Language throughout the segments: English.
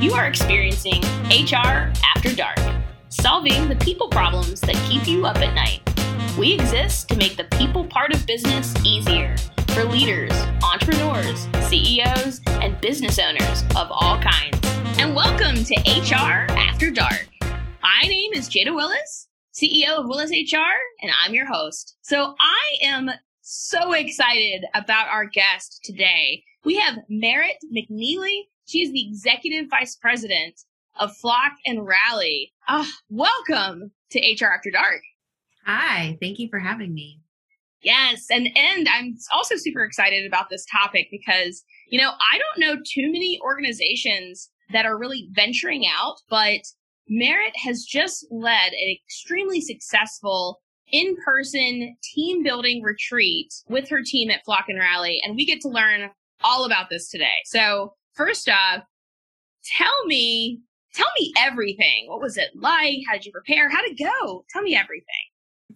You are experiencing HR After Dark, solving the people problems that keep you up at night. We exist to make the people part of business easier for leaders, entrepreneurs, CEOs, and business owners of all kinds. And welcome to HR After Dark. My name is Jada Willis, CEO of Willis HR, and I'm your host. So I am so excited about our guest today. We have Merritt McNeely. She is the Executive Vice President of Flock and Rally. Ah, welcome to HR After Dark. Hi, thank you for having me. Yes, and and I'm also super excited about this topic because you know I don't know too many organizations that are really venturing out, but Merritt has just led an extremely successful in-person team building retreat with her team at Flock and Rally, and we get to learn all about this today. So first off, tell me, tell me everything. What was it like? How did you prepare? How did it go? Tell me everything.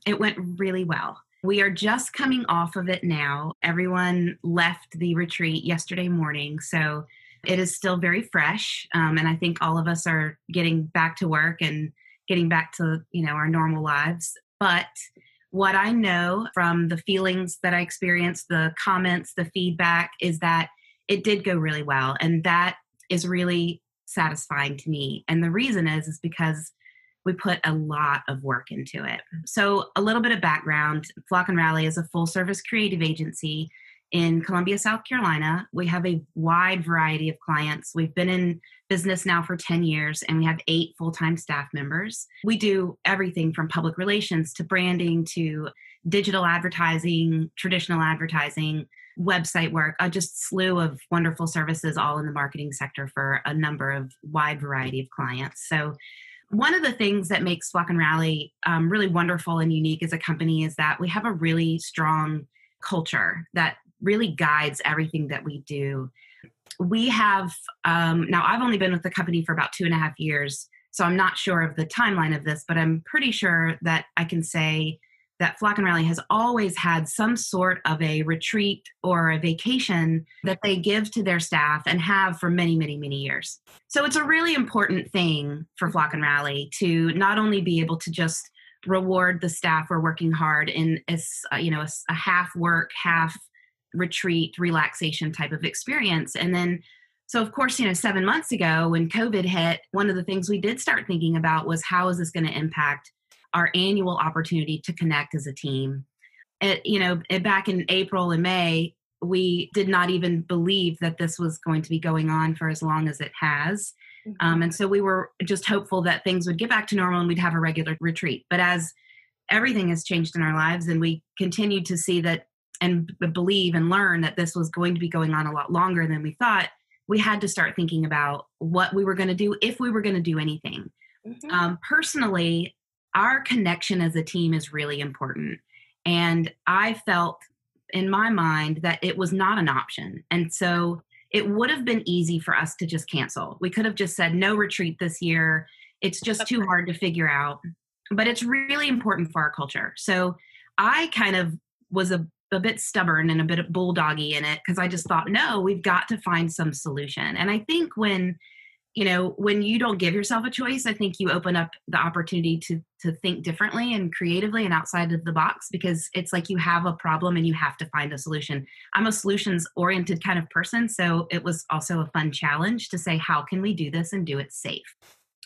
It went really well. We are just coming off of it now. Everyone left the retreat yesterday morning, so it is still very fresh. Um, and I think all of us are getting back to work and getting back to you know our normal lives. But what I know from the feelings that I experienced, the comments, the feedback is that it did go really well. And that is really satisfying to me. And the reason is, is because we put a lot of work into it. So, a little bit of background Flock and Rally is a full service creative agency in Columbia, South Carolina. We have a wide variety of clients. We've been in business now for 10 years and we have eight full time staff members. We do everything from public relations to branding to digital advertising, traditional advertising, website work, a just slew of wonderful services all in the marketing sector for a number of wide variety of clients. So, one of the things that makes Flock and Rally um, really wonderful and unique as a company is that we have a really strong culture that really guides everything that we do. We have, um, now I've only been with the company for about two and a half years, so I'm not sure of the timeline of this, but I'm pretty sure that I can say that Flock and Rally has always had some sort of a retreat or a vacation that they give to their staff and have for many, many, many years. So it's a really important thing for Flock and Rally to not only be able to just reward the staff for working hard in a, uh, you know a, half work, half retreat relaxation type of experience and then so of course you know 7 months ago when covid hit one of the things we did start thinking about was how is this going to impact our annual opportunity to connect as a team it, you know it, back in april and may we did not even believe that this was going to be going on for as long as it has mm-hmm. um, and so we were just hopeful that things would get back to normal and we'd have a regular retreat but as everything has changed in our lives and we continue to see that and believe and learn that this was going to be going on a lot longer than we thought, we had to start thinking about what we were going to do if we were going to do anything. Mm-hmm. Um, personally, our connection as a team is really important. And I felt in my mind that it was not an option. And so it would have been easy for us to just cancel. We could have just said, no retreat this year. It's just too hard to figure out. But it's really important for our culture. So I kind of was a a bit stubborn and a bit bulldoggy in it because I just thought, no, we've got to find some solution. And I think when you know when you don't give yourself a choice i think you open up the opportunity to to think differently and creatively and outside of the box because it's like you have a problem and you have to find a solution i'm a solutions oriented kind of person so it was also a fun challenge to say how can we do this and do it safe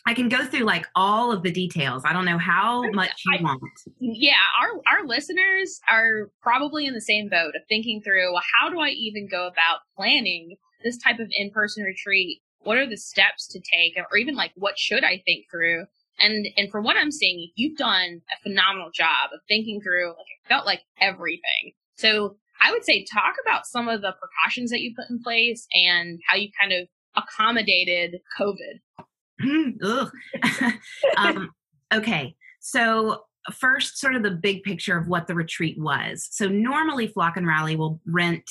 I can go through like all of the details. I don't know how much you I, want. Yeah, our our listeners are probably in the same boat of thinking through well, how do I even go about planning this type of in-person retreat? What are the steps to take or even like what should I think through? And and from what I'm seeing, you've done a phenomenal job of thinking through like it felt like everything. So I would say talk about some of the precautions that you put in place and how you kind of accommodated COVID. um, okay, so first, sort of the big picture of what the retreat was. So normally, Flock and Rally will rent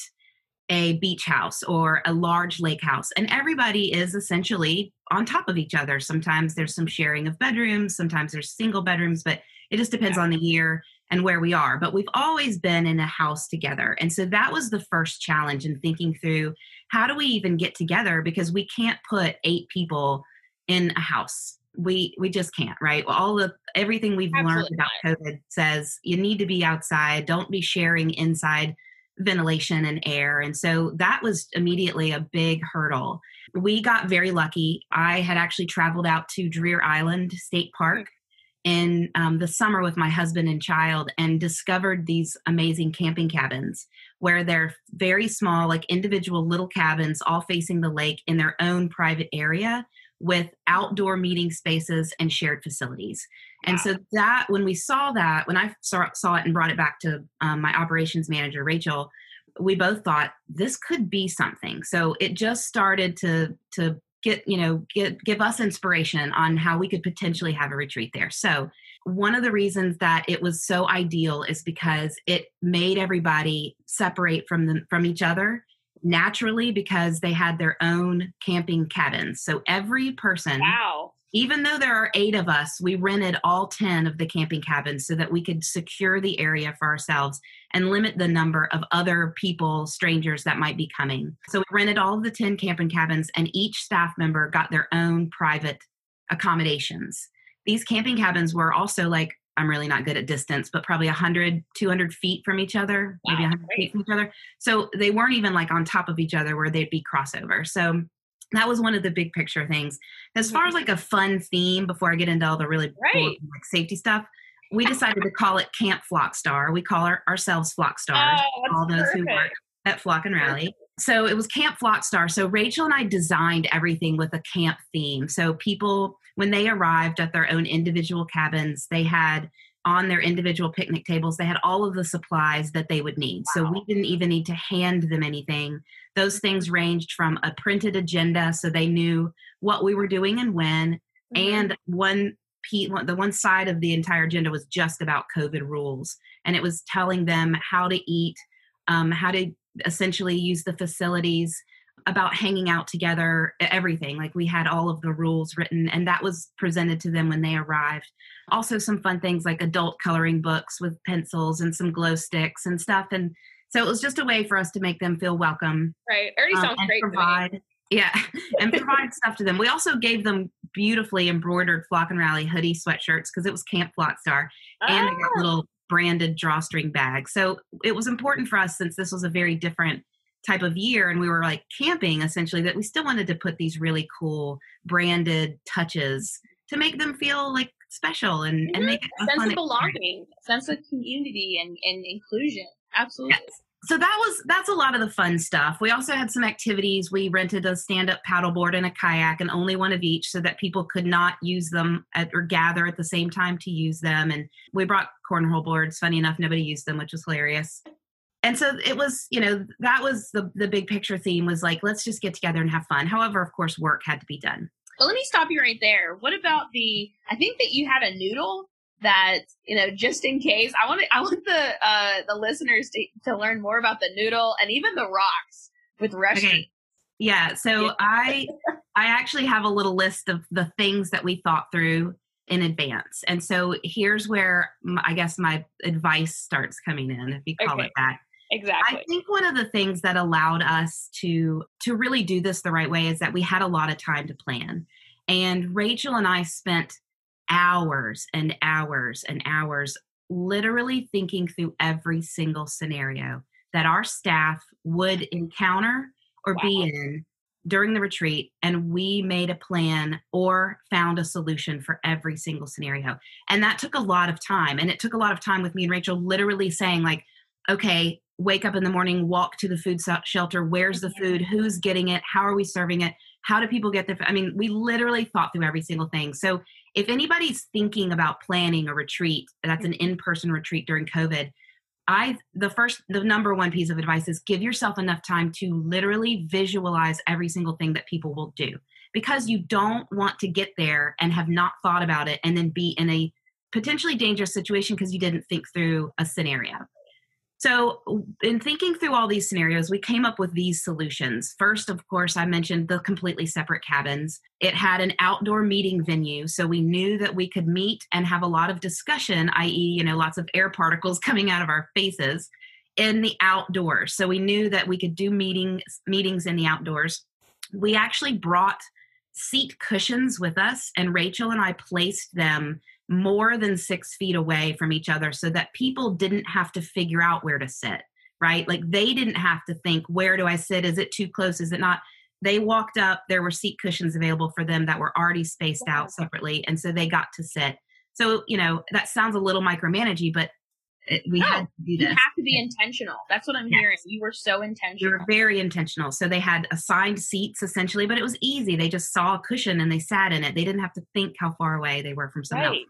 a beach house or a large lake house, and everybody is essentially on top of each other. Sometimes there's some sharing of bedrooms, sometimes there's single bedrooms, but it just depends on the year. and where we are, but we've always been in a house together. And so that was the first challenge in thinking through how do we even get together because we can't put eight people in a house. We we just can't, right? All the everything we've Absolutely learned about COVID says you need to be outside, don't be sharing inside ventilation and air. And so that was immediately a big hurdle. We got very lucky. I had actually traveled out to Dreher Island State Park in um, the summer with my husband and child and discovered these amazing camping cabins where they're very small, like individual little cabins, all facing the lake in their own private area with outdoor meeting spaces and shared facilities. Wow. And so that when we saw that, when I saw, saw it and brought it back to um, my operations manager, Rachel, we both thought this could be something. So it just started to to get you know get give us inspiration on how we could potentially have a retreat there so one of the reasons that it was so ideal is because it made everybody separate from them from each other naturally because they had their own camping cabins so every person wow even though there are eight of us, we rented all 10 of the camping cabins so that we could secure the area for ourselves and limit the number of other people, strangers that might be coming. So we rented all of the 10 camping cabins, and each staff member got their own private accommodations. These camping cabins were also like, I'm really not good at distance, but probably 100, 200 feet from each other, wow, maybe 100 great. feet from each other. So they weren't even like on top of each other where they'd be crossover. So that was one of the big picture things. As far as like a fun theme, before I get into all the really right. cool, like, safety stuff, we decided to call it Camp Flock Star. We call our, ourselves Flock Stars, oh, all those perfect. who work at Flock and Rally. So it was Camp Flock Star. So Rachel and I designed everything with a camp theme. So people, when they arrived at their own individual cabins, they had on their individual picnic tables, they had all of the supplies that they would need. Wow. So we didn't even need to hand them anything. Those things ranged from a printed agenda so they knew what we were doing and when, mm-hmm. and one the one side of the entire agenda was just about COVID rules, and it was telling them how to eat, um, how to essentially use the facilities, about hanging out together, everything. Like we had all of the rules written, and that was presented to them when they arrived. Also, some fun things like adult coloring books with pencils and some glow sticks and stuff. And so it was just a way for us to make them feel welcome. Right. Already um, sounds great. Provide, yeah, and provide stuff to them. We also gave them beautifully embroidered Flock and Rally hoodie sweatshirts because it was Camp Flock Star, and they got ah. little branded drawstring bags. So it was important for us since this was a very different type of year and we were like camping essentially that we still wanted to put these really cool branded touches to make them feel like special and, and make it a sense of belonging, sense of community and, and inclusion. Absolutely. Yes. So that was that's a lot of the fun stuff. We also had some activities. We rented a stand-up paddleboard and a kayak, and only one of each, so that people could not use them at, or gather at the same time to use them. And we brought cornhole boards. Funny enough, nobody used them, which was hilarious. And so it was, you know, that was the the big picture theme was like, let's just get together and have fun. However, of course, work had to be done. But let me stop you right there. What about the? I think that you had a noodle that you know just in case. I want to, I want the uh the listeners to to learn more about the noodle and even the rocks with Russian. Okay. Yeah. So. I I actually have a little list of the things that we thought through in advance. And so here's where my, I guess my advice starts coming in, if you call okay. it that. Exactly. I think one of the things that allowed us to to really do this the right way is that we had a lot of time to plan. And Rachel and I spent hours and hours and hours literally thinking through every single scenario that our staff would encounter or wow. be in during the retreat and we made a plan or found a solution for every single scenario and that took a lot of time and it took a lot of time with me and rachel literally saying like okay wake up in the morning, walk to the food shelter. Where's the mm-hmm. food? Who's getting it? How are we serving it? How do people get there? I mean, we literally thought through every single thing. So if anybody's thinking about planning a retreat, that's an mm-hmm. in-person retreat during COVID, I the first the number one piece of advice is give yourself enough time to literally visualize every single thing that people will do because you don't want to get there and have not thought about it and then be in a potentially dangerous situation because you didn't think through a scenario. So, in thinking through all these scenarios, we came up with these solutions. First, of course, I mentioned the completely separate cabins. It had an outdoor meeting venue, so we knew that we could meet and have a lot of discussion, i.e., you know, lots of air particles coming out of our faces in the outdoors. So we knew that we could do meetings meetings in the outdoors. We actually brought seat cushions with us, and Rachel and I placed them more than six feet away from each other so that people didn't have to figure out where to sit, right? Like they didn't have to think, where do I sit? Is it too close? Is it not? They walked up, there were seat cushions available for them that were already spaced out separately. And so they got to sit. So, you know, that sounds a little micromanaging, but we no, had to do this. You have to be intentional. That's what I'm yes. hearing. You were so intentional. You were very intentional. So they had assigned seats essentially, but it was easy. They just saw a cushion and they sat in it. They didn't have to think how far away they were from someone right. else.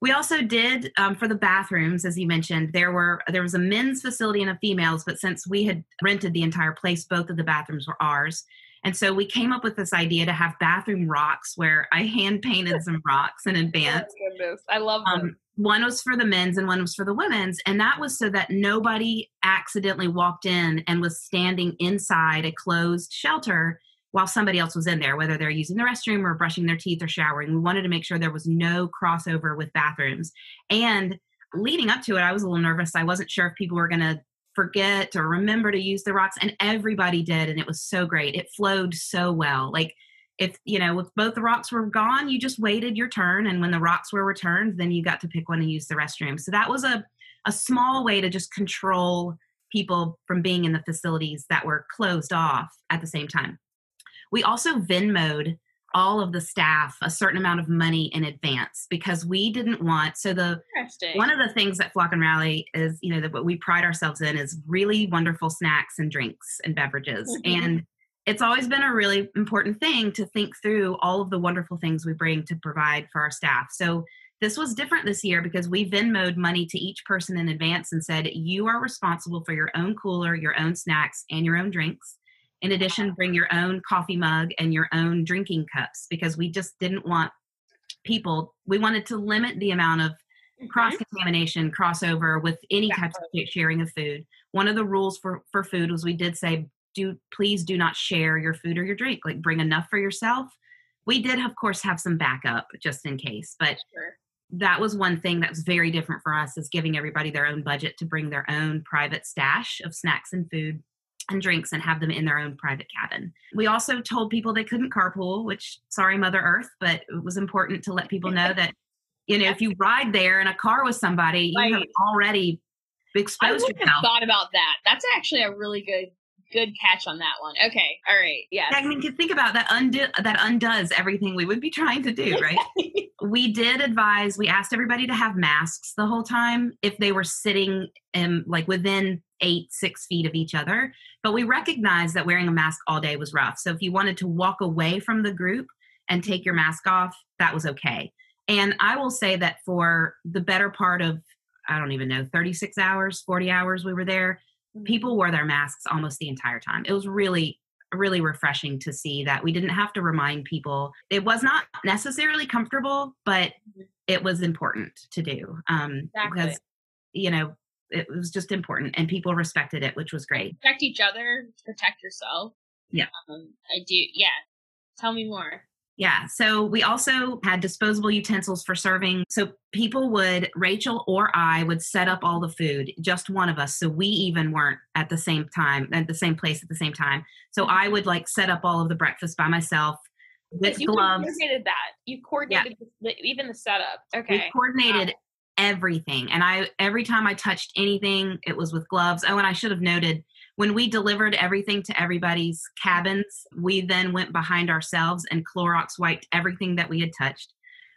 We also did um, for the bathrooms, as you mentioned, there were there was a men's facility and a females, but since we had rented the entire place, both of the bathrooms were ours. And so we came up with this idea to have bathroom rocks where I hand painted some rocks in advance. Oh. I love them. Um, one was for the men's and one was for the women's. And that was so that nobody accidentally walked in and was standing inside a closed shelter while somebody else was in there, whether they're using the restroom or brushing their teeth or showering. We wanted to make sure there was no crossover with bathrooms. And leading up to it, I was a little nervous. I wasn't sure if people were going to forget or remember to use the rocks, and everybody did. And it was so great. It flowed so well. Like, if you know if both the rocks were gone you just waited your turn and when the rocks were returned then you got to pick one and use the restroom so that was a a small way to just control people from being in the facilities that were closed off at the same time we also Venmoed all of the staff a certain amount of money in advance because we didn't want so the one of the things that flock and rally is you know that what we pride ourselves in is really wonderful snacks and drinks and beverages. Mm-hmm. and it's always been a really important thing to think through all of the wonderful things we bring to provide for our staff. So this was different this year because we Venmoed money to each person in advance and said you are responsible for your own cooler your own snacks and your own drinks in addition, bring your own coffee mug and your own drinking cups because we just didn't want people, we wanted to limit the amount of mm-hmm. cross contamination, crossover with any types of sharing of food. One of the rules for, for food was we did say, do please do not share your food or your drink, like bring enough for yourself. We did, of course, have some backup just in case, but sure. that was one thing that was very different for us is giving everybody their own budget to bring their own private stash of snacks and food and drinks and have them in their own private cabin. We also told people they couldn't carpool, which sorry Mother Earth, but it was important to let people know that you know if you ride there in a car with somebody, right. you have already exposed I yourself. Thought about that. That's actually a really good good catch on that one. Okay, all right, yeah. I mean, think about that. Undo that undoes everything we would be trying to do, right? we did advise. We asked everybody to have masks the whole time if they were sitting in like within eight, six feet of each other. But we recognized that wearing a mask all day was rough. So if you wanted to walk away from the group and take your mask off, that was okay. And I will say that for the better part of, I don't even know, 36 hours, 40 hours we were there. People wore their masks almost the entire time. It was really, really refreshing to see that we didn't have to remind people. It was not necessarily comfortable, but mm-hmm. it was important to do um, exactly. because, you know, it was just important and people respected it which was great protect each other protect yourself yeah um, i do yeah tell me more yeah so we also had disposable utensils for serving so people would rachel or i would set up all the food just one of us so we even weren't at the same time at the same place at the same time so i would like set up all of the breakfast by myself with you gloves. coordinated that. You coordinated yeah. the, even the setup. Okay. We coordinated everything. And I every time I touched anything, it was with gloves. Oh, and I should have noted when we delivered everything to everybody's cabins, we then went behind ourselves and Clorox wiped everything that we had touched.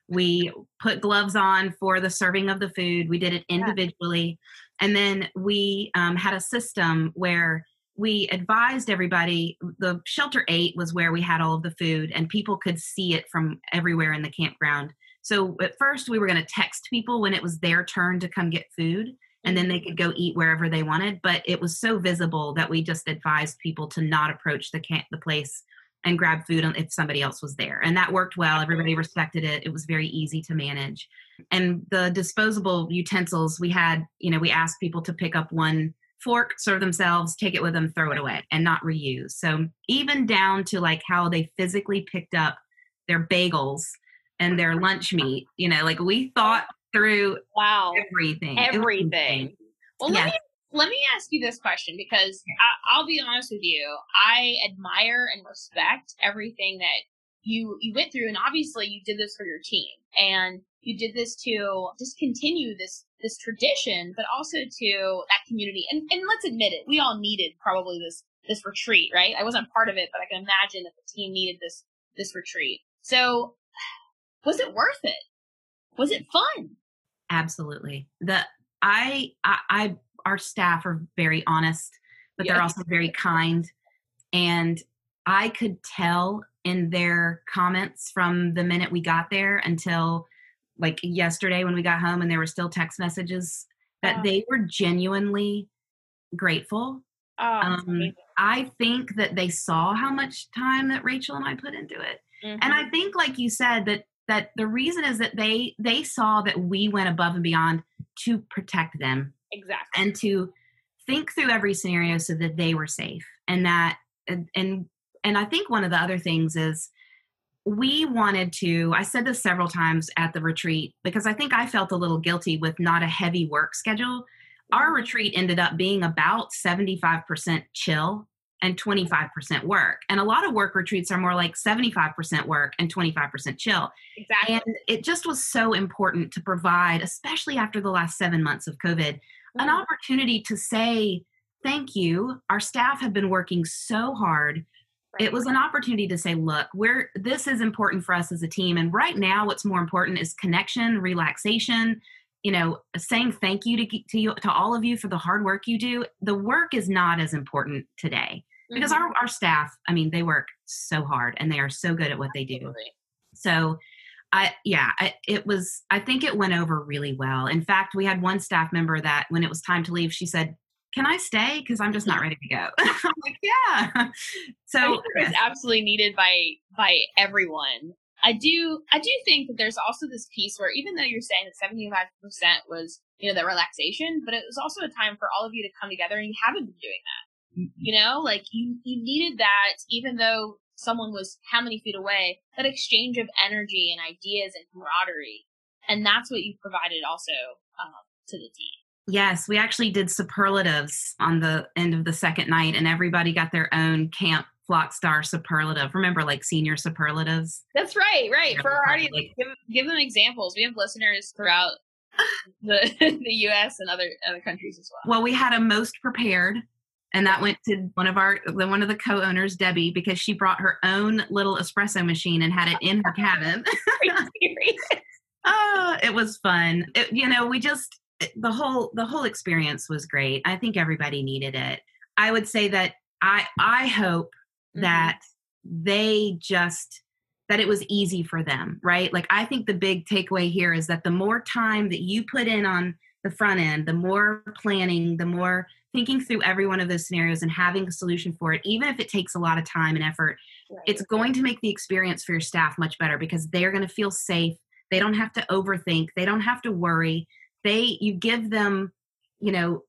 We put gloves on for the serving of the food. We did it individually. And then we um, had a system where we advised everybody the shelter eight was where we had all of the food and people could see it from everywhere in the campground so at first, we were going to text people when it was their turn to come get food, and then they mm-hmm. could go eat wherever they wanted. But it was so visible that we just advised people to not approach the camp, the place and grab food if somebody else was there. And that worked well. Everybody respected it. It was very easy to manage. And the disposable utensils, we had, you know, we asked people to pick up one fork, serve themselves, take it with them, throw it away, and not reuse. So even down to like how they physically picked up their bagels and their lunch meat, you know, like we thought through wow everything. Everything. Well, let me let me ask you this question because I, I'll be honest with you. I admire and respect everything that you you went through, and obviously you did this for your team, and you did this to just continue this this tradition, but also to that community. And and let's admit it, we all needed probably this this retreat, right? I wasn't part of it, but I can imagine that the team needed this this retreat. So, was it worth it? Was it fun? Absolutely. The I I, I our staff are very honest, but yes. they're also very kind. And I could tell in their comments from the minute we got there until like yesterday when we got home and there were still text messages that oh. they were genuinely grateful. Oh, um, I think that they saw how much time that Rachel and I put into it. Mm-hmm. And I think like you said that that the reason is that they they saw that we went above and beyond to protect them exactly. and to think through every scenario so that they were safe. And that and and, and i think one of the other things is we wanted to i said this several times at the retreat because i think i felt a little guilty with not a heavy work schedule. Our mm-hmm. retreat ended up being about 75% chill and 25% work. And a lot of work retreats are more like 75% work and 25% chill. Exactly. And it just was so important to provide, especially after the last seven months of COVID, mm-hmm. an opportunity to say, thank you. Our staff have been working so hard. Right. It was an opportunity to say, look, we're this is important for us as a team. And right now, what's more important is connection, relaxation, you know saying thank you to to you to all of you for the hard work you do the work is not as important today because mm-hmm. our, our staff i mean they work so hard and they are so good at what they do. Absolutely. so i yeah I, it was i think it went over really well. In fact we had one staff member that when it was time to leave she said can i stay? Because i'm just not ready to go. I'm like yeah. So it's absolutely needed by by everyone. I do I do think that there's also this piece where even though you're saying that 75% was, you know, the relaxation, but it was also a time for all of you to come together and you haven't been doing that. You know, like you, you needed that even though someone was how many feet away, that exchange of energy and ideas and camaraderie. And that's what you provided also um, to the team. Yes, we actually did superlatives on the end of the second night, and everybody got their own camp flock star superlative. Remember, like senior superlatives? That's right, right. For our audience, like, give, give them examples. We have listeners throughout the the U.S. and other other countries as well. Well, we had a most prepared, and that went to one of our one of the co-owners debbie because she brought her own little espresso machine and had it in her cabin. Oh it was fun. It, you know we just the whole the whole experience was great. I think everybody needed it. I would say that i i hope mm-hmm. that they just that it was easy for them right? Like i think the big takeaway here is that the more time that you put in on the front end the more planning the more thinking through every one of those scenarios and having a solution for it, even if it takes a lot of time and effort, right. it's going to make the experience for your staff much better because they're going to feel safe. They don't have to overthink. They don't have to worry. They, you give them, you know,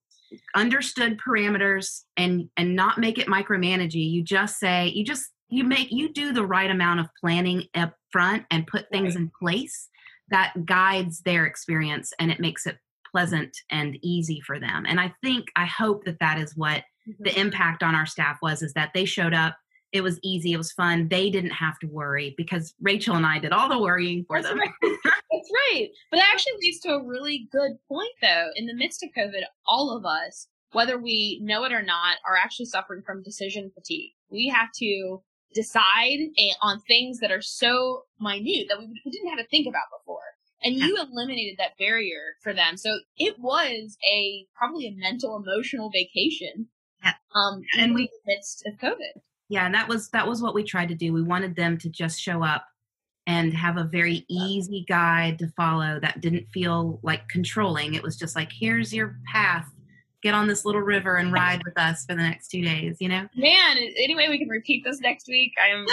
understood parameters and and not make it micromanaging. You just say, you just you make you do the right amount of planning up front and put things right. in place that guides their experience and it makes it pleasant and easy for them. And I think, I hope that that is what mm-hmm. the impact on our staff was is that they showed up. It was easy. It was fun. They didn't have to worry because Rachel and I did all the worrying for That's them. Right. That's right. But that actually leads to a really good point, though. In the midst of COVID, all of us, whether we know it or not, are actually suffering from decision fatigue. We have to decide on things that are so minute that we, we didn't have to think about before and you eliminated that barrier for them. So it was a probably a mental emotional vacation. Yeah. Um, and we in the midst of COVID. Yeah, and that was that was what we tried to do. We wanted them to just show up and have a very easy guide to follow that didn't feel like controlling. It was just like, here's your path. Get on this little river and ride with us for the next two days, you know? Man, anyway, we can repeat this next week. I'm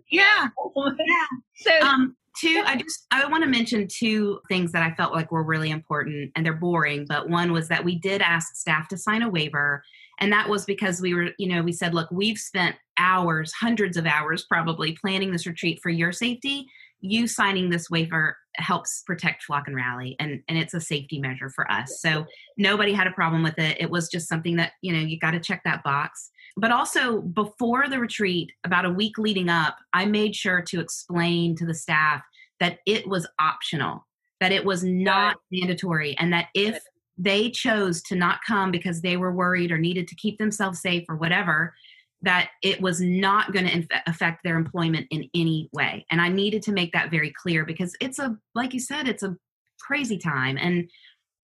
yeah. yeah. So um two i just i want to mention two things that i felt like were really important and they're boring but one was that we did ask staff to sign a waiver and that was because we were you know we said look we've spent hours hundreds of hours probably planning this retreat for your safety. You signing this waiver helps protect flock and rally and and it's a safety measure for us. So nobody had a problem with it. It was just something that you know you got to check that box but also before the retreat about a week leading up i made sure to explain to the staff that it was optional that it was not mandatory and that if they chose to not come because they were worried or needed to keep themselves safe or whatever that it was not going to affect their employment in any way. And i needed to make that very clear because it's a like you said it's a crazy time. And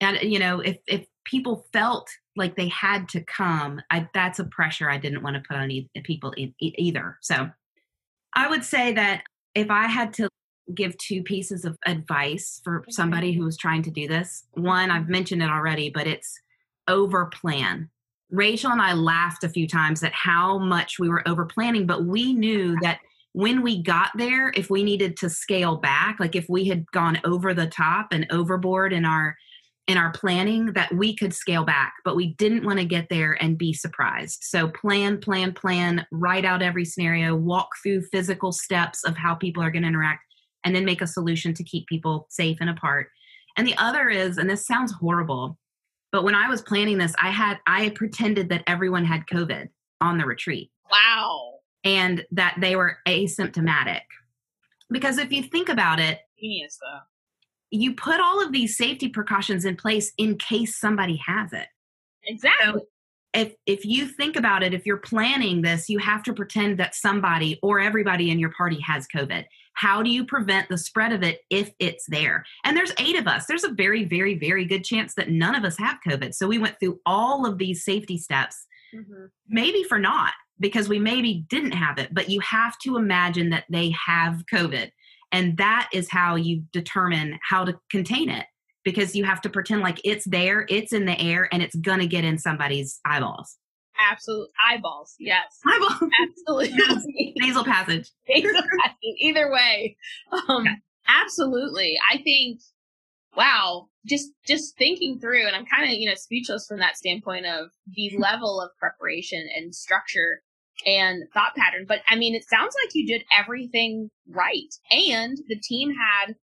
and you know if if people felt like they had to come I, that's a pressure i didn't want to put on e- people e- either. So i would say that if i had to give two pieces of advice for mm-hmm. somebody who was trying to do this one i've mm-hmm. mentioned it already but it's over plan. Rachel and I laughed a few times at how much we were over planning, but we knew that when we got there, if we needed to scale back, like if we had gone over the top and overboard in our in our planning that we could scale back, but we didn't want to get there and be surprised. So plan, plan, plan, write out every scenario, walk through physical steps of how people are going to interact, and then make a solution to keep people safe and apart. And the other is, and this sounds horrible, but when I was planning this, I had I pretended that everyone had COVID on the retreat. Wow. And that they were asymptomatic. Because if you think about it, genius though. You put all of these safety precautions in place in case somebody has it. Exactly. So if if you think about it, if you're planning this, you have to pretend that somebody or everybody in your party has COVID. How do you prevent the spread of it if it's there? And there's eight of us. There's a very, very, very good chance that none of us have COVID. So we went through all of these safety steps, mm-hmm. maybe for not, because we maybe didn't have it, but you have to imagine that they have COVID. And that is how you determine how to contain it because you have to pretend like it's there, it's in the air, and it's going to get in somebody's eyeballs. Absolute eyeballs. Yes. Eyeballs. Absolutely. Nasal passage. Nasal passage. Either way. Um, Absolutely. I think, wow, just, just thinking through, and I'm kind of, you know, speechless from that standpoint of the level of preparation and structure and thought pattern. But I mean, it sounds like you did everything right. And the team had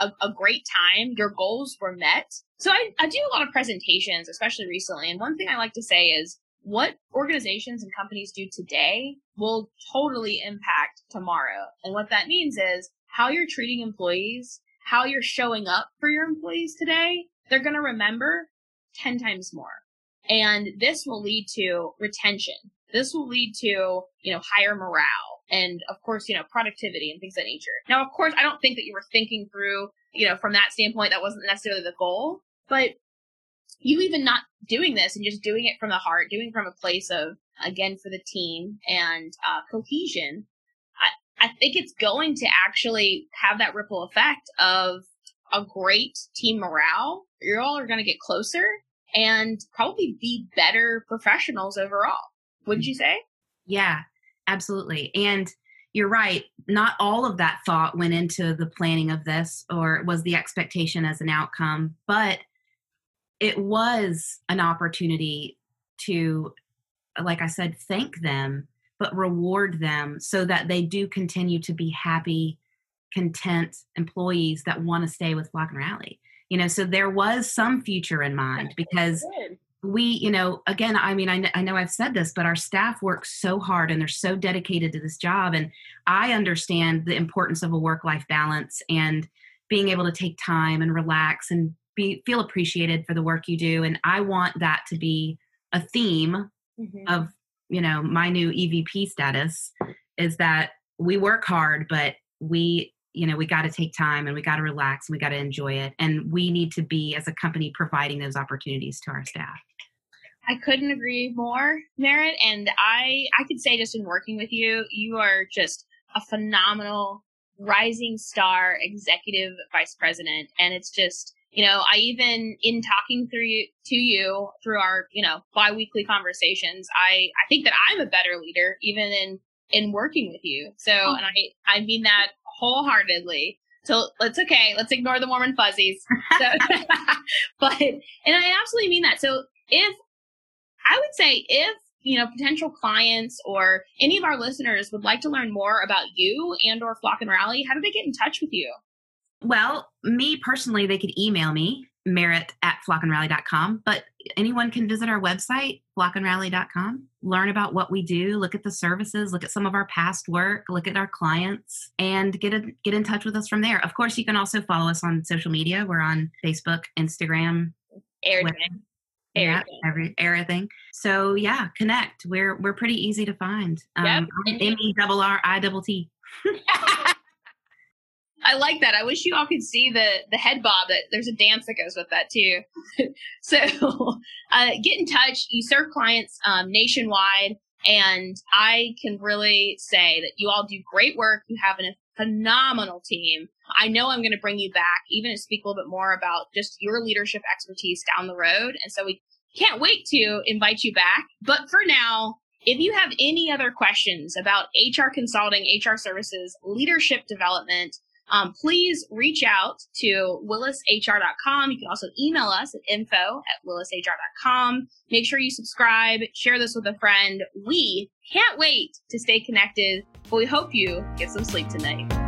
a, a great time. Your goals were met. So I, I do a lot of presentations, especially recently. And one thing I like to say is what organizations and companies do today will totally impact tomorrow. And what that means is how you're treating employees, how you're showing up for your employees today, they're going to remember 10 times more. And this will lead to retention. This will lead to, you know, higher morale and of course, you know, productivity and things of that nature. Now, of course, I don't think that you were thinking through, you know, from that standpoint, that wasn't necessarily the goal, but you even not doing this and just doing it from the heart, doing from a place of, again, for the team and uh, cohesion, I, I think it's going to actually have that ripple effect of a great team morale. You all are going to get closer and probably be better professionals overall. Wouldn't mm-hmm. you say? Yeah, absolutely. And you're right. Not all of that thought went into the planning of this or was the expectation as an outcome, but it was an opportunity to, like I said, thank them, but reward them so that they do continue to be happy, content employees that want to stay with Flock and Rally. You know, so there was some future in mind because we, you know, again, I mean, I, I know I've said this, but our staff works so hard and they're so dedicated to this job. And I understand the importance of a work life balance and being able to take time and relax and be feel appreciated for the work you do and i want that to be a theme mm-hmm. of you know my new evp status is that we work hard but we you know we got to take time and we got to relax and we got to enjoy it and we need to be as a company providing those opportunities to our staff I couldn't agree more, Merritt. And I, I could say just in working with you, you are just a phenomenal rising star executive vice president. And it's just, you know, I even in talking through you, to you through our, you know, biweekly conversations, I, I think that I'm a better leader even in, in working with you. So, oh. and I, I mean that wholeheartedly. So it's okay. Let's ignore the warm and fuzzies. So, but, and I absolutely mean that. So if, I would say if, you know, potential clients or any of our listeners would like to learn more about you and or Flock and Rally, how do they get in touch with you? Well, me personally, they could email me, merritt at flockandrally.com, but anyone can visit our website, flockandrally.com, learn about what we do, look at the services, look at some of our past work, look at our clients, and get a, get in touch with us from there. Of course, you can also follow us on social media. We're on Facebook, Instagram, everything. Yeah, every everything. So yeah, connect. We're we're pretty easy to find. Um, Yep. M E double R I double T. I like that. I wish you all could see the the head bob. That there's a dance that goes with that too. so uh, get in touch. You serve clients um, nationwide, and I can really say that you all do great work. You have a phenomenal team. I know I'm going to bring you back, even to speak a little bit more about just your leadership expertise down the road. And so we can't wait to invite you back. But for now, if you have any other questions about HR consulting, HR services, leadership development, um, please reach out to willishr.com. You can also email us at info at willishr.com. Make sure you subscribe, share this with a friend. We can't wait to stay connected, but we hope you get some sleep tonight.